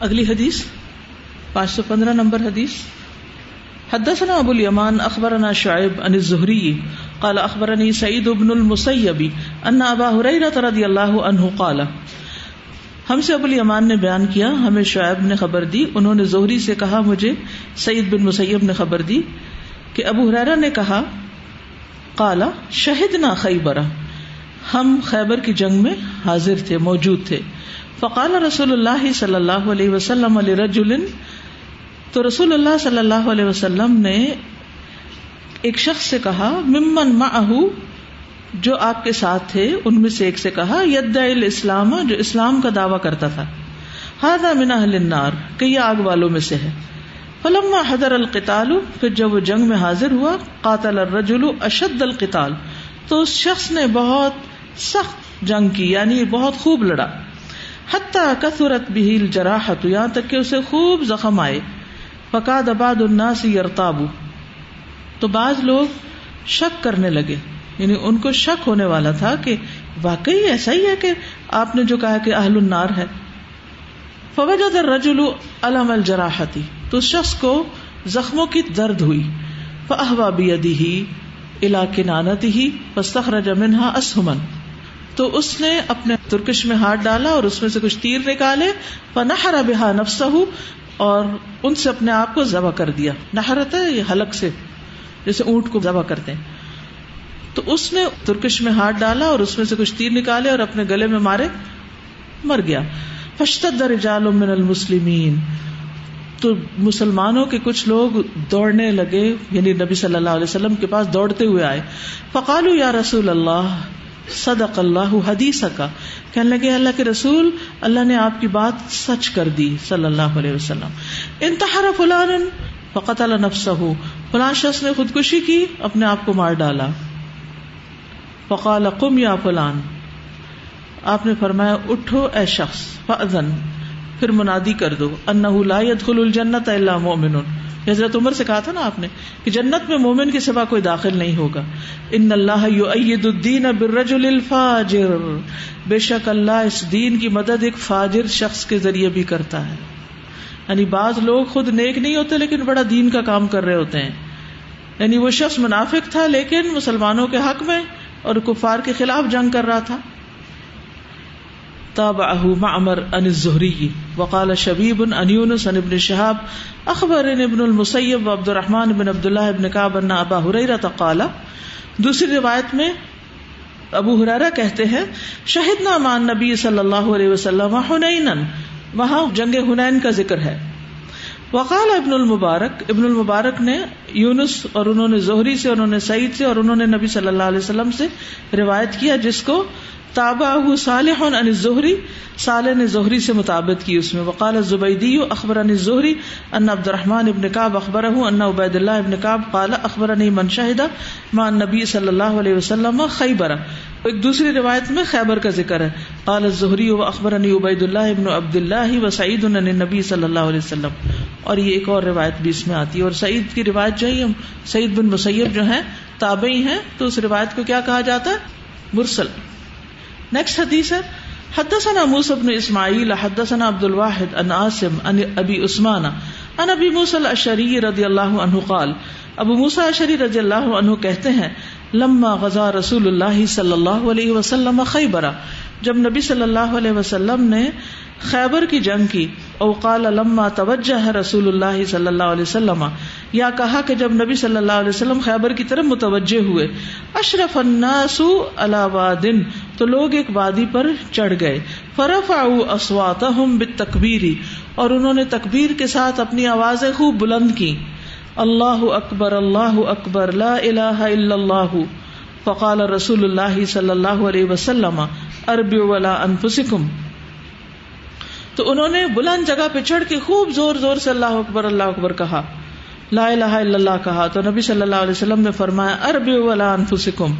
اگلی حدیث، پانچ سو پندرہ نمبر حدیث۔ حدثنا ابو الیمان اخبرنا شعیب عن الزہری، قال اخبرنی سعید ابن المسیبی ان ابا حریرہ رضی اللہ عنہ قال۔ ہم سے ابو الیمان نے بیان کیا، ہمیں شعیب نے خبر دی، انہوں نے زہری سے کہا مجھے، سعید بن مسیب نے خبر دی کہ ابو حریرہ نے کہا، قال، شہدنا خیبرہ۔ ہم خیبر کی جنگ میں حاضر تھے، موجود تھے۔ فقال رسول اللہ صلی اللہ علیہ وسلم علیہ رجول تو رسول اللہ صلی اللہ علیہ وسلم نے ایک شخص سے کہا، ممن معہو، جو آپ کے ساتھ تھے، ان میں سے ایک سے کہا ید الاسلام، جو اسلام کا دعویٰ کرتا تھا۔ ہاضا من اہل النار، کہ یہ آگ والوں میں سے ہے۔ فلما حضر القتال، پھر جب وہ جنگ میں حاضر ہوا، قاتل الرجل اشد القتال۔ تو اس شخص نے بہت سخت جنگ کی یعنی بہت خوب لڑا۔ حتیٰ کثرت بھی جراحت یہاں تک کہ اسے خوب زخم آئے۔ فقاد اباد الناس یرتابو۔ تو بعض لوگ شک کرنے لگے۔ یعنی ان کو شک ہونے والا تھا کہ واقعی ایسا ہی ہے کہ آپ نے جو کہا کہ اہل النار ہے۔ فوجد الرجل علم الجراحتی تو اس شخص کو زخموں کی درد ہوئی۔ فاہوا بیدیہ الى کنانتہ فاستخرج منها اسہمن تو اس نے اپنے ترکش میں ہاتھ ڈالا اور اس میں سے کچھ تیر نکالے نہر بہا نفس اور ان سے اپنے آپ کو ذبح کر دیا۔ نہرت ہے یہ حلق سے، جیسے اونٹ کو ذبح کرتے ہیں۔ تو اس نے ترکش میں ہاتھ ڈالا اور اس میں سے کچھ تیر نکالے اور اپنے گلے میں مارے، مر گیا۔ فشتد رجال من المسلمین تو مسلمانوں کے کچھ لوگ دوڑنے لگے یعنی نبی صلی اللہ علیہ وسلم کے پاس دوڑتے ہوئے آئے۔ فقالو یا رسول اللہ صدق اللہ حدیث کا کہنے لگے، اللہ کے رسول، اللہ نے آپ کی بات سچ کر دی، صلی اللہ علیہ وسلم۔ انتہار فلان فقط اللہ نفس ہو فلان شخص نے خودکشی کی، اپنے آپ کو مار ڈالا۔ فقال، قم یا فلان۔ آپ نے فرمایا، اٹھو اے شخص، فأذن۔ پھر منادی کر دو انہ لا يدخل الجنت الا مؤمن حضرت عمر سے کہا تھا نا آپ نے کہ جنت میں مومن کے سوا کوئی داخل نہیں ہوگا۔ ان اللہ الدین بالرجل الفاجر۔ بے شک اللہ اس دین کی مدد ایک فاجر شخص کے ذریعے بھی کرتا ہے۔ یعنی بعض لوگ خود نیک نہیں ہوتے لیکن بڑا دین کا کام کر رہے ہوتے ہیں۔ یعنی وہ شخص منافق تھا لیکن مسلمانوں کے حق میں اور کفار کے خلاف جنگ کر رہا تھا۔ تابعه معمر عن الزهري وقال شبيب عن يونس عن ابن شهاب اخبر ابن المسيب وعبد الرحمن بن عبد الله بن كعب ان ابا هريره قال دوسری روایت میں ابو ہریرہ کہتے ہیں، شہدنا مان نبی صلی اللہ علیہ وسلم حنینا، وہاں جنگ حنین کا ذکر ہے۔ وقال ابن المبارک ابن المبارک نے یونس اور انہوں نے زہری سے انہوں نے سعید سے، اور انہوں نے نبی صلی اللہ علیہ وسلم سے روایت کیا، جس کو تابا صالح عن زہری صالح نے زہری سے مطابق کی اس میں۔ وقال زبیدی اخبر عن زہری ان عبد الرحمن ابن کعب اخبر ان عبید اللہ ابن کعب قال اخبر من شاہدہ مع نبی صلی اللہ علیہ وسلم خیبر ایک دوسری روایت میں خیبر کا ذکر ہے۔ قال الزہری و اخبر انی عبید اللہ ابن عبد اللہ و سعید ان نبی صلی اللہ علیہ وسلم۔ اور یہ ایک اور روایت بھی اس میں آتی ہے۔ اور سعید کی روایت جو ہے سعید بن مسیب جو ہے تابعی ہیں۔ تو اس روایت کو کیا کہا جاتا ہے؟ مرسل۔ نیکسٹ حدیث ہے حدثنا موسى بن اسماعیل حدثنا عبد الواحد ان عاصم ان ابي عثمان ان ابي موسى الاشعري رضی اللہ عنہ قال ابو موسى الاشعري رضی اللہ عنہ کہتے ہیں، لما غزا رسول اللہ صلی اللہ علیہ وسلم خیبر، جب نبی صلی اللہ علیہ وسلم نے خیبر کی جنگ کی اوقال لما توجہ ہے رسول اللہ صلی اللہ علیہ وسلم، یا کہا کہ جب نبی صلی اللہ علیہ وسلم خیبر کی طرف متوجہ ہوئے، اشرف الناس وادن تو لوگ ایک وادی پر چڑھ گئے۔ فرف اسواتہم بالتکبیری اور انہوں نے تکبیر کے ساتھ اپنی آوازیں خوب بلند کی اللہ اکبر اللہ اکبر، لا الہ الا اللہ۔ فقال رسول اللہ صلی اللہ علیہ وسلم اربی ولا انفسکم۔ تو انہوں نے بلند جگہ پہ چڑھ کے خوب زور زور سے اللہ اکبر اللہ اکبر کہا۔ لا الہ الا اللہ کہا۔ تو نبی صلی اللہ علیہ وسلم نے فرمایا اربی ولا انفسکم۔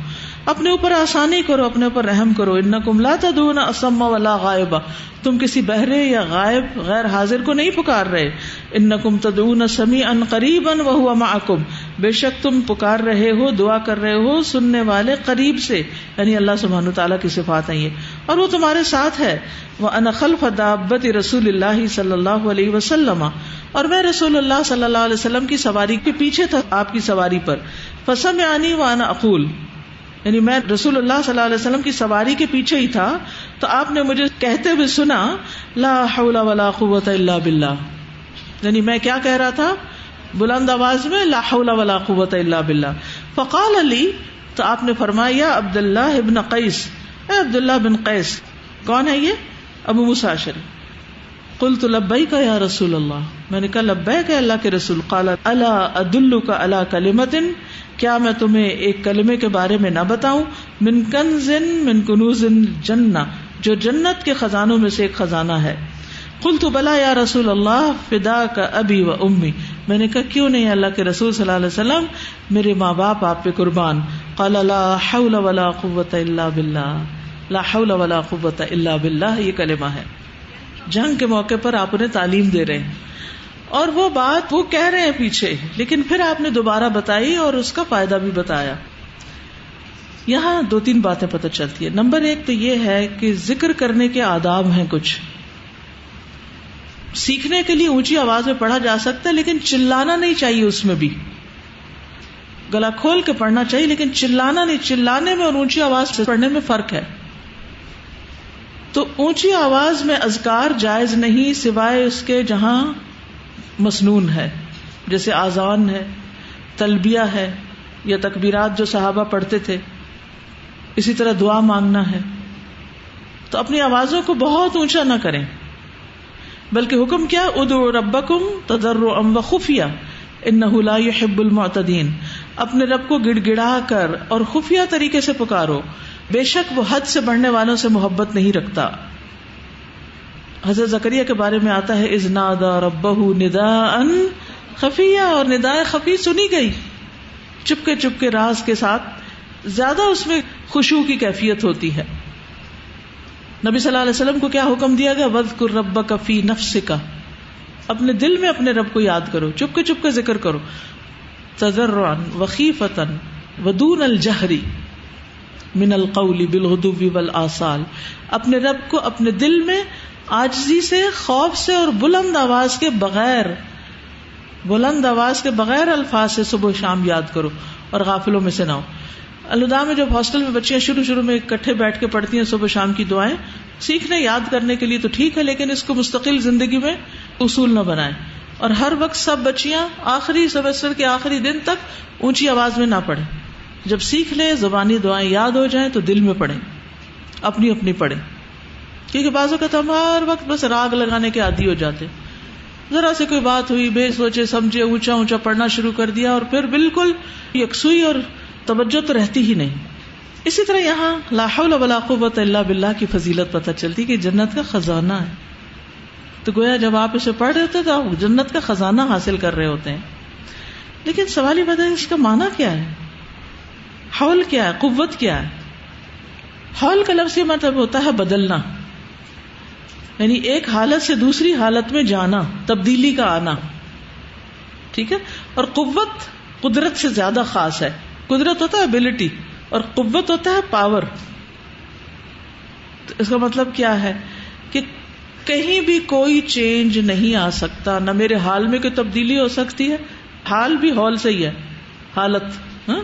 اپنے اوپر آسانی کرو، اپنے اوپر رحم کرو۔ انکم لا تدون اسم ولا غائبا تم کسی بہرے یا غائب، غیر حاضر کو نہیں پکار رہے۔ انکم تدون سمیعا قریبا وهو معکم۔ بے شک تم پکار رہے ہو، دعا کر رہے ہو سننے والے قریب سے۔ یعنی اللہ سبحان تعالیٰ کی صفات ہیں یہ۔ اور وہ تمہارے ساتھ ہے۔ وہ انخل فدابت رسول اللہ صلی اللہ علیہ وسلم۔ اور میں رسول اللہ صلی اللہ علیہ وسلم کی سواری کے پیچھے تھا، آپ کی سواری پر۔ فسم یعنی وہ انا اقول۔ یعنی میں رسول اللہ صلی اللہ علیہ وسلم کی سواری کے پیچھے ہی تھا، تو آپ نے مجھے کہتے ہوئے سنا، لا حول ولا قوت الا باللہ۔ یعنی میں کیا کہہ رہا تھا؟ بلند آواز میں، لا حول ولا قوت الا باللہ۔ فقال علی تو آپ نے فرمایا عبد اللہ ابن قیس۔ اے عبد اللہ بن قیس، کون ہے یہ؟ ابو مساشر کل تو لبئی کا یا رسول اللہ۔ میں نے کہا لبئی کا اللہ کے رسول، قال اللہ عدل کا اللہ کلیمتن کیا میں تمہیں ایک کلمے کے بارے میں نہ بتاؤں؟ من کنزن من کنوز جنہ، جو جنت کے خزانوں میں سے ایک خزانہ ہے۔ کل تو بلا یا رسول اللہ فدا کا ابھی و امی۔ میں نے کہا، کیوں نہیں اللہ کے رسول صلی اللہ علیہ وسلم میرے ماں باپ آپ پہ قربان؟ قال، لا حول ولا قوت الا باللہ۔ لا حول ولا قوت الا باللہ، یہ کلمہ ہے۔ جنگ کے موقع پر آپ انہیں تعلیم دے رہے ہیں۔ اور وہ بات وہ کہہ رہے ہیں پیچھے، لیکن پھر آپ نے دوبارہ بتائی اور اس کا فائدہ بھی بتایا۔ یہاں دو تین باتیں پتہ چلتی ہے نمبر ایک تو یہ ہے کہ ذکر کرنے کے آداب ہیں کچھ۔ سیکھنے کے لیے اونچی آواز میں پڑھا جا سکتا ہے، لیکن چلانا نہیں چاہیے اس میں بھی۔ گلا کھول کے پڑھنا چاہیے، لیکن چلانا نہیں، چلانے میں اور اونچی آواز سے پڑھنے میں فرق ہے۔ تو اونچی آواز میں ازکار جائز نہیں، سوائے اس کے جہاں مصنون ہے، جیسے آزان ہے، تلبیہ ہے یا تکبیرات جو صحابہ پڑھتے تھے۔ اسی طرح دعا مانگنا ہے۔ تو اپنی آوازوں کو بہت اونچا نہ کریں۔ بلکہ حکم کیا؟ ادو ربکم تدر ام و خفیہ ان لا يحب المعتدین۔ اپنے رب کو گڑ گڑا کر اور خفیہ طریقے سے پکارو۔ بے شک وہ حد سے بڑھنے والوں سے محبت نہیں رکھتا۔ حضرت زکریہ کے بارے میں آتا ہے ازنادا رب ندا ان خفیہ، اور ندا خفی سنی گئی۔ چپکے چپکے راز کے ساتھ زیادہ اس میں خوشبو کی کیفیت ہوتی ہے۔ نبی صلی اللہ علیہ وسلم کو کیا حکم دیا گیا؟ ود کر رب کفی نفس کا اپنے دل میں اپنے رب کو یاد کرو چپ کے چپ کے ذکر کرو۔ تذر وقی ودون الجہری من القول بالغدو والآصال۔ اپنے رب کو اپنے دل میں آجزی سے، خوف سے اور بلند آواز کے بغیر، بلند آواز کے بغیر الفاظ سے صبح شام یاد کرو اور غافلوں میں سے نہ ہو۔ الدا میں جب ہاسٹل میں بچیاں شروع شروع میں اکٹھے بیٹھ کے پڑھتی ہیں صبح شام کی دعائیں، سیکھنے، یاد کرنے کے لیے تو ٹھیک ہے، لیکن اس کو مستقل زندگی میں اصول نہ بنائے اور ہر وقت سب بچیاں آخری سیمسٹر کے آخری دن تک اونچی آواز میں نہ پڑھیں۔ جب سیکھ لیں، زبانی دعائیں یاد ہو جائیں تو دل میں پڑھیں۔ اپنی اپنی پڑھیں۔ کیونکہ بعض اوقات ہم ہر وقت بس راگ لگانے کے عادی ہو جاتے ذرا سے کوئی بات ہوئی، بے سوچے، سمجھے، اونچا اونچا پڑھنا شروع کر دیا اور پھر بالکل یکسوئی اور توجہ تو رہتی ہی نہیں۔ اسی طرح یہاں لاہور ولا قوت اللہ بلّہ کی فضیلت پتہ چلتی کہ جنت کا خزانہ ہے۔ تو گویا جب آپ اسے پڑھ رہے ہوتے تو آپ جنت کا خزانہ حاصل کر رہے ہوتے ہیں۔ لیکن سوال یہ بتا اس کا معنی کیا ہے؟ ہال کیا ہے؟ قوت کیا ہے؟ ہال کا لفظ یہ مطلب ہوتا ہے بدلنا۔ یعنی ایک حالت سے دوسری حالت میں جانا، تبدیلی کا آنا۔ ٹھیک ہے؟ اور قوت قدرت سے زیادہ خاص ہے۔ قدرت ہوتا ہے ابلٹی اور قوت ہوتا ہے پاور تو اس کا مطلب کیا ہے؟ کہ کہیں بھی کوئی چینج نہیں آ سکتا۔ نہ میرے حال میں کوئی تبدیلی ہو سکتی ہے۔ حال بھی ہال سے ہی ہے۔ حالت ہاں؟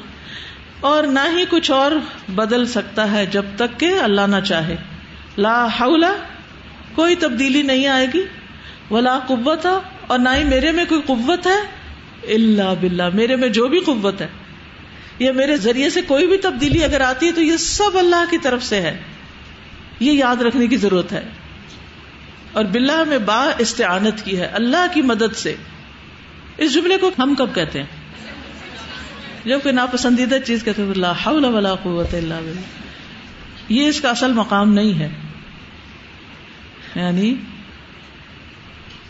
اور نہ ہی کچھ اور بدل سکتا ہے جب تک کہ اللہ نہ چاہے۔ لا حول کوئی تبدیلی نہیں آئے گی۔ ولا قوت اور نہ ہی میرے میں کوئی قوت ہے۔ اللہ بلّہ میرے میں جو بھی قوت ہے۔ یا میرے ذریعے سے کوئی بھی تبدیلی اگر آتی ہے تو یہ سب اللہ کی طرف سے ہے۔ یہ یاد رکھنے کی ضرورت ہے۔ اور بلّہ میں با استعانت کی ہے، اللہ کی مدد سے۔ اس جملے کو ہم کب کہتے ہیں؟ جب کوئی ناپسندیدہ چیز کہتے ہیں اللہ ولا قوت اللہ بلّہ یہ اس کا اصل مقام نہیں ہے۔ یعنی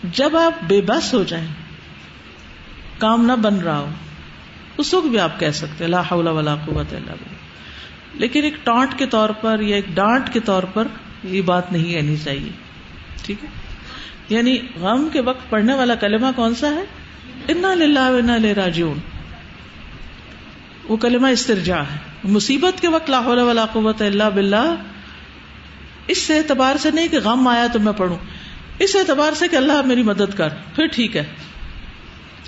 جب آپ بے بس ہو جائیں، کام نہ بن رہا ہو، اس وقت بھی آپ کہہ سکتے لا حول ولا قوت الا باللہ۔ لیکن ایک ٹانٹ کے طور پر یا ایک ڈانٹ کے طور پر یہ بات نہیں کہنی چاہیے۔ ٹھیک ہے؟ یعنی غم کے وقت پڑھنے والا کلمہ کون سا ہے؟ انا للہ انا لے راجیون وہ کلمہ استرجا ہے۔ مصیبت کے وقت لاہور ولا قوت اللہ بلّہ اس اعتبار سے نہیں کہ غم آیا تو میں پڑھوں۔ اس اعتبار سے کہ اللہ میری مدد کر۔ پھر ٹھیک ہے۔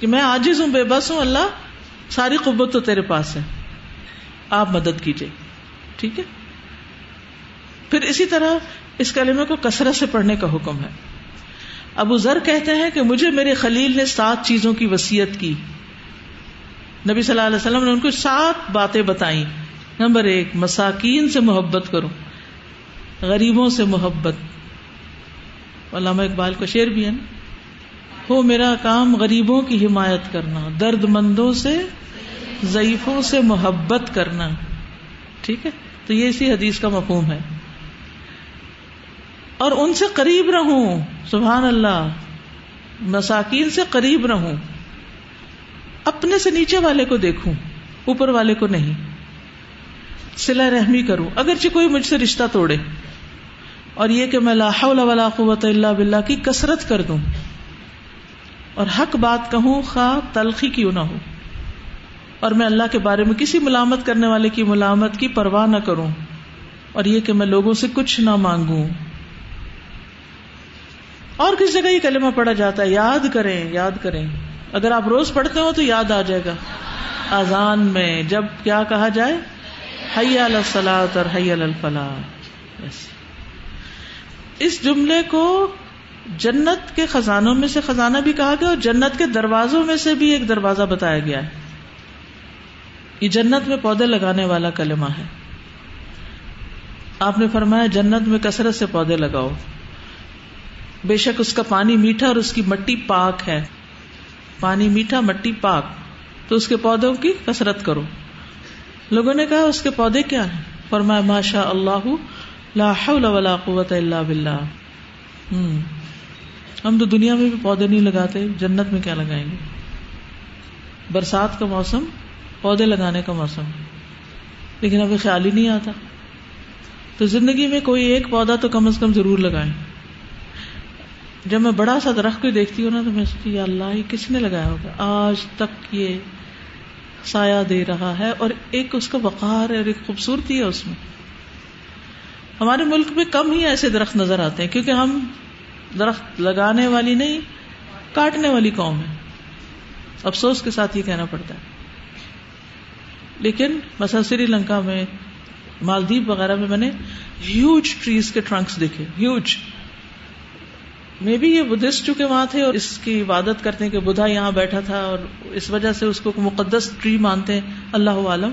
کہ میں آجز ہوں، بے بس ہوں، اللہ ساری قوت تو تیرے پاس ہے۔ آپ مدد کیجیے ٹھیک ہے۔ پھر اسی طرح اس کلمے کو کثرت سے پڑھنے کا حکم ہے۔ ابو ذر کہتے ہیں کہ مجھے میرے خلیل نے سات چیزوں کی وسیعت کی۔ نبی صلی اللہ علیہ وسلم نے ان کو سات باتیں بتائی نمبر ایک، مساکین سے محبت کرو غریبوں سے محبت۔ علامہ اقبال کو شیر بھی ہے نا۔ ہو میرا کام غریبوں کی حمایت کرنا، درد مندوں سے، ضعیفوں سے محبت کرنا۔ ٹھیک ہے؟ تو یہ اسی حدیث کا مفہوم ہے۔ اور ان سے قریب رہوں، سبحان اللہ۔ مساکین سے قریب رہوں۔ اپنے سے نیچے والے کو دیکھوں، اوپر والے کو نہیں۔ سلا رحمی کروں، اگرچہ کوئی مجھ سے رشتہ توڑے۔ اور یہ کہ میں لا حول ولا قوت اللہ باللہ کی کثرت کر دوں اور حق بات کہوں خواہ تلخی کیوں نہ ہو۔ اور میں اللہ کے بارے میں کسی ملامت کرنے والے کی ملامت کی پرواہ نہ کروں۔ اور یہ کہ میں لوگوں سے کچھ نہ مانگوں۔ اور کس جگہ یہ کلمہ پڑھا جاتا ہے؟ یاد کریں یاد کریں۔ اگر آپ روز پڑھتے ہو تو یاد آ جائے گا۔ آزان میں جب کیا کہا جائے؟ حی السلاط اور حی الفلاح۔ اس جملے کو جنت کے خزانوں میں سے خزانہ بھی کہا گیا اور جنت کے دروازوں میں سے بھی ایک دروازہ بتایا گیا ہے۔ یہ جنت میں پودے لگانے والا کلمہ ہے۔ آپ نے فرمایا جنت میں کثرت سے پودے لگاؤ۔ بے شک اس کا پانی میٹھا اور اس کی مٹی پاک ہے۔ پانی میٹھا، مٹی پاک۔ تو اس کے پودوں کی کسرت کرو۔ لوگوں نے کہا اس کے پودے کیا ہیں؟ فرمایا ماشا اللہ لا حول ولا قوت الا باللہ۔ ہم۔ ہم تو دنیا میں بھی پودے نہیں لگاتے، جنت میں کیا لگائیں گے؟ برسات کا موسم، پودے لگانے کا موسم۔ لیکن ابھی خیال ہی نہیں آتا۔ تو زندگی میں کوئی ایک پودا تو کم از کم ضرور لگائیں۔ جب میں بڑا سا درخت کو دیکھتی ہوں نا، تو میں سوچتی اللہ، یہ کس نے لگایا ہوگا؟ آج تک یہ سایہ دے رہا ہے اور ایک اس کا وقار ہے اور ایک خوبصورتی ہے اس میں۔ ہمارے ملک میں کم ہی ایسے درخت نظر آتے ہیں، کیونکہ ہم درخت لگانے والی نہیں، کاٹنے والی قوم ہے افسوس کے ساتھ یہ کہنا پڑتا ہے۔ لیکن مثلا سری لنکا میں، مالدیپ وغیرہ میں میں نے ہیوج ٹریز کے ٹرنکس دیکھے ہیوج مے بی یہ بدھسٹ چونکہ وہاں تھے اور اس کی عبادت کرتے ہیں کہ بدھا یہاں بیٹھا تھا اور اس وجہ سے اس کو مقدس ٹری مانتے ہیں، اللہ عالم۔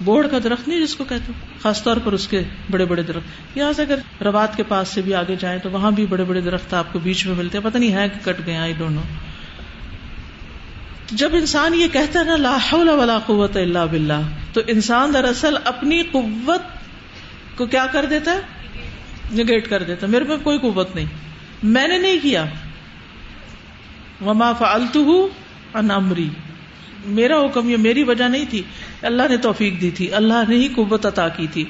بوڑھ کا درخت نہیں جس کو کہتے خاص طور پر اس کے بڑے بڑے درخت۔ یہاں سے اگر روات کے پاس سے بھی آگے جائیں تو وہاں بھی بڑے بڑے درخت آپ کو بیچ میں ملتے ہیں۔ پتہ نہیں ہے کہ کٹ گئے آئی ڈونٹ نو جب انسان یہ کہتا ہے نا، لا حول ولا قوت اللہ باللہ، تو انسان دراصل اپنی قوت کو کیا کر دیتا ہے؟ نگیٹ کر دیتا میرے پاس کوئی قوت نہیں۔ میں نے نہیں کیا۔ وما فالتو ہوں امری میرا حکم یہ میری وجہ نہیں تھی، اللہ نے توفیق دی تھی، اللہ نے ہی قوت عطا کی تھی۔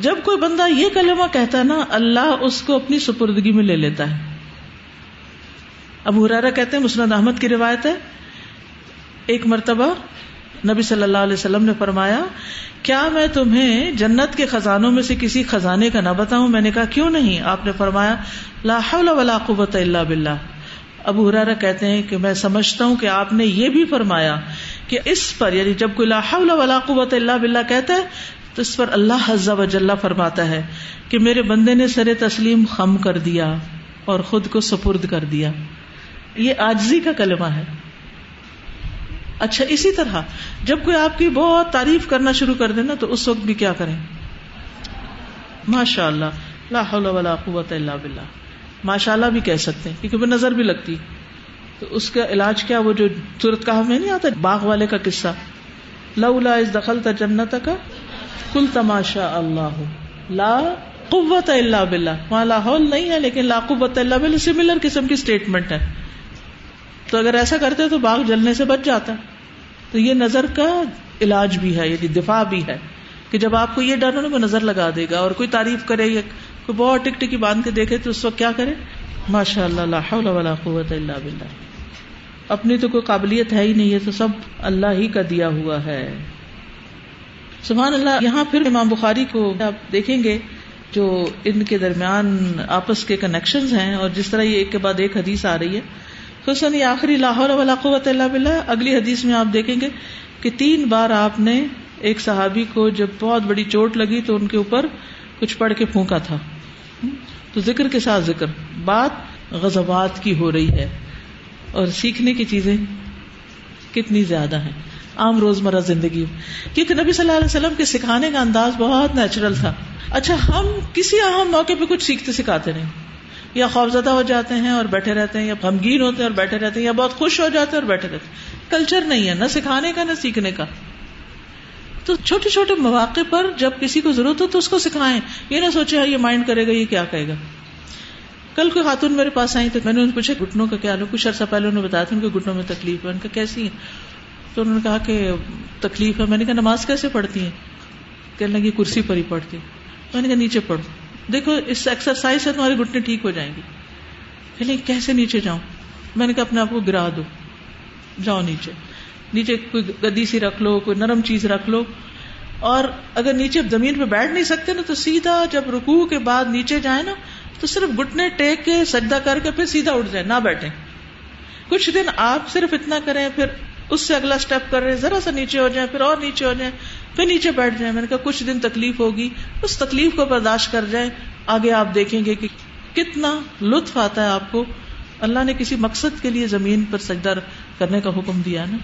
جب کوئی بندہ یہ کلمہ کہتا ہے نا، اللہ اس کو اپنی سپردگی میں لے لیتا ہے۔ اب ہرارا کہتے ہیں، مسند احمد کی روایت ہے۔ ایک مرتبہ نبی صلی اللہ علیہ وسلم نے فرمایا، کیا میں تمہیں جنت کے خزانوں میں سے کسی خزانے کا نہ بتاؤں؟ میں نے کہا، کیوں نہیں؟ آپ نے فرمایا، لا حول ولا قوت الا باللہ۔ ابو ہرارا کہتے ہیں کہ میں سمجھتا ہوں کہ آپ نے یہ بھی فرمایا کہ اس پر یعنی جب کوئی لا حول ولا قوت الا باللہ کہتا ہے، تو اس پر اللہ حز و جل فرماتا ہے کہ میرے بندے نے سر تسلیم خم کر دیا اور خود کو سپرد کر دیا۔ یہ آجزی کا کلمہ ہے۔ اچھا اسی طرح جب کوئی آپ کی بہت تعریف کرنا شروع کر دے نا، تو اس وقت بھی کیا کریں؟ ماشاء اللہ لا حول ولا قوت الا باللہ۔ ماشاء اللہ بھی کہہ سکتے ہیں، کیونکہ وہ نظر بھی لگتی تو اس کا علاج کیا، وہ جو صورت کا ہمیں نہیں آتا، باغ والے کا قصہ۔ لولا اس دخل تا جنت کا کل تماشا اللہ۔ لا قوت اللہ بلّہ وہاں لاہور نہیں ہے، لیکن لا قوت اللہ بلّہ سملر قسم کی اسٹیٹمنٹ ہے۔ تو اگر ایسا کرتے تو باغ جلنے سے بچ جاتا۔ تو یہ نظر کا علاج بھی ہے یعنی دفاع بھی ہے۔ کہ جب آپ کو یہ ڈر ہو نظر لگا دے گا اور کوئی تعریف کرے یا کوئی بہت ٹک ٹکی باندھ کے دیکھے تو اس وقت کیا کرے؟ ماشاء اللہ ولا قوت اللہ بلّہ اپنی تو کوئی قابلیت ہے ہی نہیں ہے، تو سب اللہ ہی کا دیا ہوا ہے۔ سبحان اللہ، یہاں پھر امام بخاری کو آپ دیکھیں گے جو ان کے درمیان آپس کے کنیکشن ہیں اور جس طرح یہ ایک کے بعد ایک حدیث آ رہی ہے۔ حسن یہ آخری لاہور ولا قوت اللہ بلّہ اگلی حدیث میں آپ دیکھیں گے کہ تین بار آپ نے ایک صحابی کو جب بہت بڑی چوٹ لگی تو ان کے اوپر کچھ پڑھ کے پھونکا تھا۔ تو ذکر کے ساتھ ذکر۔ بات غزبات کی ہو رہی ہے۔ اور سیکھنے کی چیزیں کتنی زیادہ ہیں۔ عام روزمرہ زندگی میں۔ کیونکہ نبی صلی اللہ علیہ وسلم کے سکھانے کا انداز بہت نیچرل تھا۔ اچھا ہم کسی اہم موقع پہ کچھ سیکھتے سکھاتے نہیں۔ یا خوفزدہ ہو جاتے ہیں اور بیٹھے رہتے ہیں، یا غمگین ہوتے ہیں اور بیٹھے رہتے ہیں، یا بہت خوش ہو جاتے ہیں اور بیٹھے رہتے ہیں۔ کلچر نہیں ہے، نہ سکھانے کا، نہ سیکھنے کا۔ تو چھوٹے چھوٹے مواقع پر جب کسی کو ضرورت ہو تو اس کو سکھائیں۔ یہ نہ سوچے ہاں یہ مائنڈ کرے گا، یہ کیا کہے گا۔ کل کوئی خاتون میرے پاس آئی تو میں نے ان پوچھا گٹنوں کا کیا؟ لو کچھ عرصہ پہلے انہوں نے بتایا تھا، ان کے گٹنوں میں تکلیف ہے، ان کا کیسی ہے تو انہوں نے کہا کہ تکلیف ہے۔ میں نے کہا، نماز کیسے پڑھتی ہیں؟ کہنے لگی، کرسی پر ہی پڑھتی میں نے کہا، نیچے پڑھو۔ دیکھو، اس ایکسرسائز سے تمہاری گٹنے ٹھیک ہو جائیں گی۔ کہ کیسے نیچے جاؤں؟ میں نے کہا، اپنے آپ کو گرا دو۔ جاؤ نیچے۔ نیچے کوئی گدی سی رکھ لو، کوئی نرم چیز رکھ لو۔ اور اگر نیچے زمین پہ بیٹھ نہیں سکتے نا، تو سیدھا جب رکو کے بعد نیچے جائیں نا، تو صرف گٹنے ٹیک کے سجدہ کر کے پھر سیدھا اٹھ جائیں، نہ بیٹھے کچھ دن آپ صرف اتنا کریں، پھر اس سے اگلا اسٹیپ کر رہے ذرا سا نیچے ہو جائیں، پھر اور نیچے ہو جائیں، پھر نیچے بیٹھ جائیں۔ میں نے کہا کچھ دن تکلیف ہوگی، اس تکلیف کو برداشت کر جائیں۔ آگے آپ دیکھیں گے کہ کتنا لطف آتا ہے آپ کو۔ اللہ نے کسی مقصد کے لیے زمین پر سجدہ کرنے کا حکم دیا نا۔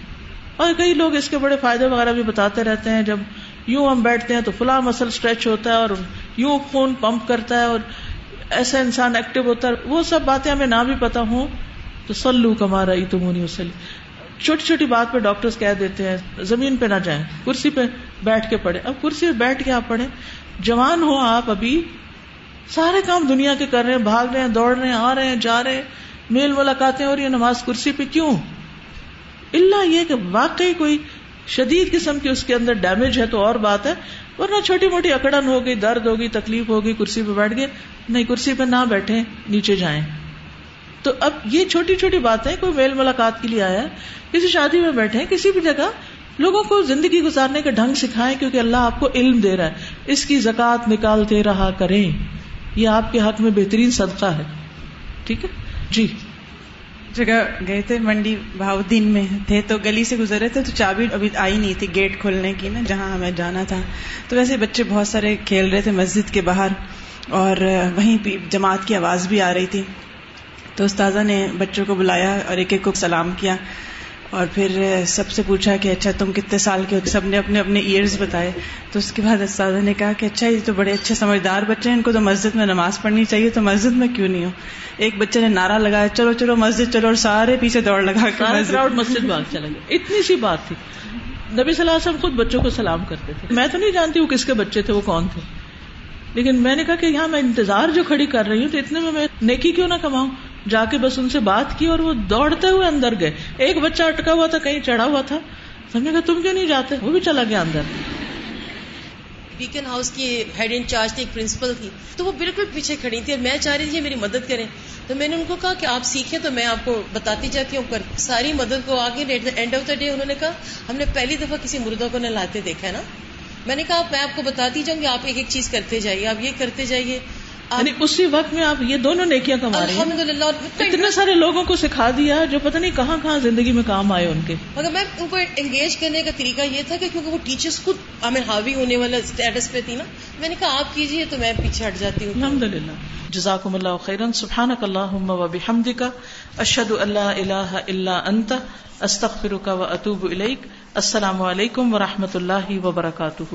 اور کئی لوگ اس کے بڑے فائدے وغیرہ بھی بتاتے رہتے ہیں، جب یوں ہم بیٹھتے ہیں تو فلاں مسل اسٹریچ ہوتا ہے اور یوں خون پمپ کرتا ہے اور ایسا انسان ایکٹیو ہوتا ہے۔ وہ سب باتیں ہمیں نہ بھی پتا ہوں تو سلو کما رہی تو منی چھوٹی چھوٹی بات پہ ڈاکٹر کہہ دیتے ہیں، زمین پہ نہ جائیں، کرسی پہ بیٹھ کے پڑھے اب کرسی پہ بیٹھ کے آپ پڑھیں۔ جوان ہو آپ ابھی، سارے کام دنیا کے کر رہے ہیں، بھاگ رہے ہیں، دوڑ رہے ہیں، آ رہے ہیں، جا رہے ہیں، میل ملاقاتیں اور یہ نماز کرسی پہ کیوں؟ اللہ یہ کہ واقعی کوئی شدید قسم کی اس کے اندر ڈیمیج ہے تو اور بات ہے، ورنہ چھوٹی موٹی اکڑن ہوگی درد ہوگی تکلیف ہوگی کرسی پہ بیٹھ گئے، نہیں، کرسی پہ نہ بیٹھے نیچے جائیں۔ تو اب یہ چھوٹی چھوٹی باتیں کوئی میل ملاقات کے لیے آیا کسی شادی میں بیٹھے کسی بھی جگہ لوگوں کو زندگی گزارنے کا ڈھنگ سکھائیں کیونکہ اللہ آپ کو علم دے رہا ہے۔ اس کی زکات نکالتے رہا کریں۔ یہ آپ کے حق میں بہترین صدقہ ہے۔ ٹھیک ہے؟ جی۔ جگہ گئے تھے، منڈی بہاؤدین میں تھے، تو گلی سے گزرے تھے، تو چابی ابھی آئی نہیں تھی گیٹ کھولنے کی نا، جہاں ہمیں جانا تھا۔ تو ویسے بچے بہت سارے کھیل رہے تھے مسجد کے باہر، اور وہیں بھی جماعت کی آواز بھی آ رہی تھی۔ تو استاذہ نے بچوں کو بلایا اور ایک ایک کو سلام کیا۔ اور پھر سب سے پوچھا کہ اچھا تم کتنے سال کے ہو؟ سب نے اپنے اپنے ایئرز بتائے۔ تو اس کے بعد استاذہ نے کہا کہ اچھا یہ تو بڑے اچھے سمجھدار بچے ہیں ان کو تو مسجد میں نماز پڑھنی چاہیے تو مسجد میں کیوں نہیں ہو؟ ایک بچے نے نعرہ لگایا چلو چلو مسجد چلو اور سارے پیچھے دوڑ لگا مسجد۔ باغ چلا گیا۔ اتنی سی بات تھی۔ نبی صلی اللہ علیہ وسلم خود بچوں کو سلام کرتے تھے۔ میں تو نہیں جانتی ہوں کس کے بچے تھے وہ کون تھے۔ لیکن میں نے کہا کہ یہاں میں انتظار جو کھڑی کر رہی ہوں تو اتنے میں میں نیکی کیوں نہ کماؤں؟ جا کے بس ان سے بات کی اور وہ دوڑتے ہوئے اندر گئے۔ ایک بچہ اٹکا ہوا تھا، کہیں چڑھا ہوا تھا۔ سمجھے گا تم کیوں نہیں جاتے؟ وہ بھی چلا گیا اندر۔ بیکن ہاؤس کی ہیڈ ان چارج تھی، ایک پرنسپل تھی۔ تو وہ بالکل پیچھے کھڑی تھی میں چاہ رہی تھی میری مدد کریں۔ تو میں نے ان کو کہا کہ آپ سیکھیں تو میں آپ کو بتاتی جاتی ہوں۔ پر ساری مدد کو آگے اینڈ آف دا ڈے انہوں نے کہا، ہم نے پہلی دفعہ کسی مردوں کو نہ لاتے دیکھا ہے نا۔ میں نے کہا، میں آپ کو بتاتی جاؤں گی آپ ایک ایک چیز کرتے جائیے، آپ یہ کرتے جائیے۔ یعنی اسی وقت میں آپ یہ دونوں نیکیاں کما رہے ہیں۔ اتنے سارے لوگوں کو سکھا دیا جو پتہ نہیں کہاں کہاں زندگی میں کام آئے ان کے۔ مگر میں ان کو انگیج کرنے کا طریقہ یہ تھا کہ کیونکہ وہ ٹیچرس خود ہمیں حاوی ہونے والا اسٹیٹس پہ تھی نا میں نے کہا آپ کیجیے تو میں پیچھے ہٹ جاتی ہوں۔ الحمد للہ جزاکم اللہ خیرن سبحان اللہ و بحمد کا اشد اللہ اللہ اللہ انت۔ استخر کا و اطوب السلام علیکم و رحمۃ اللہ وبرکاتہ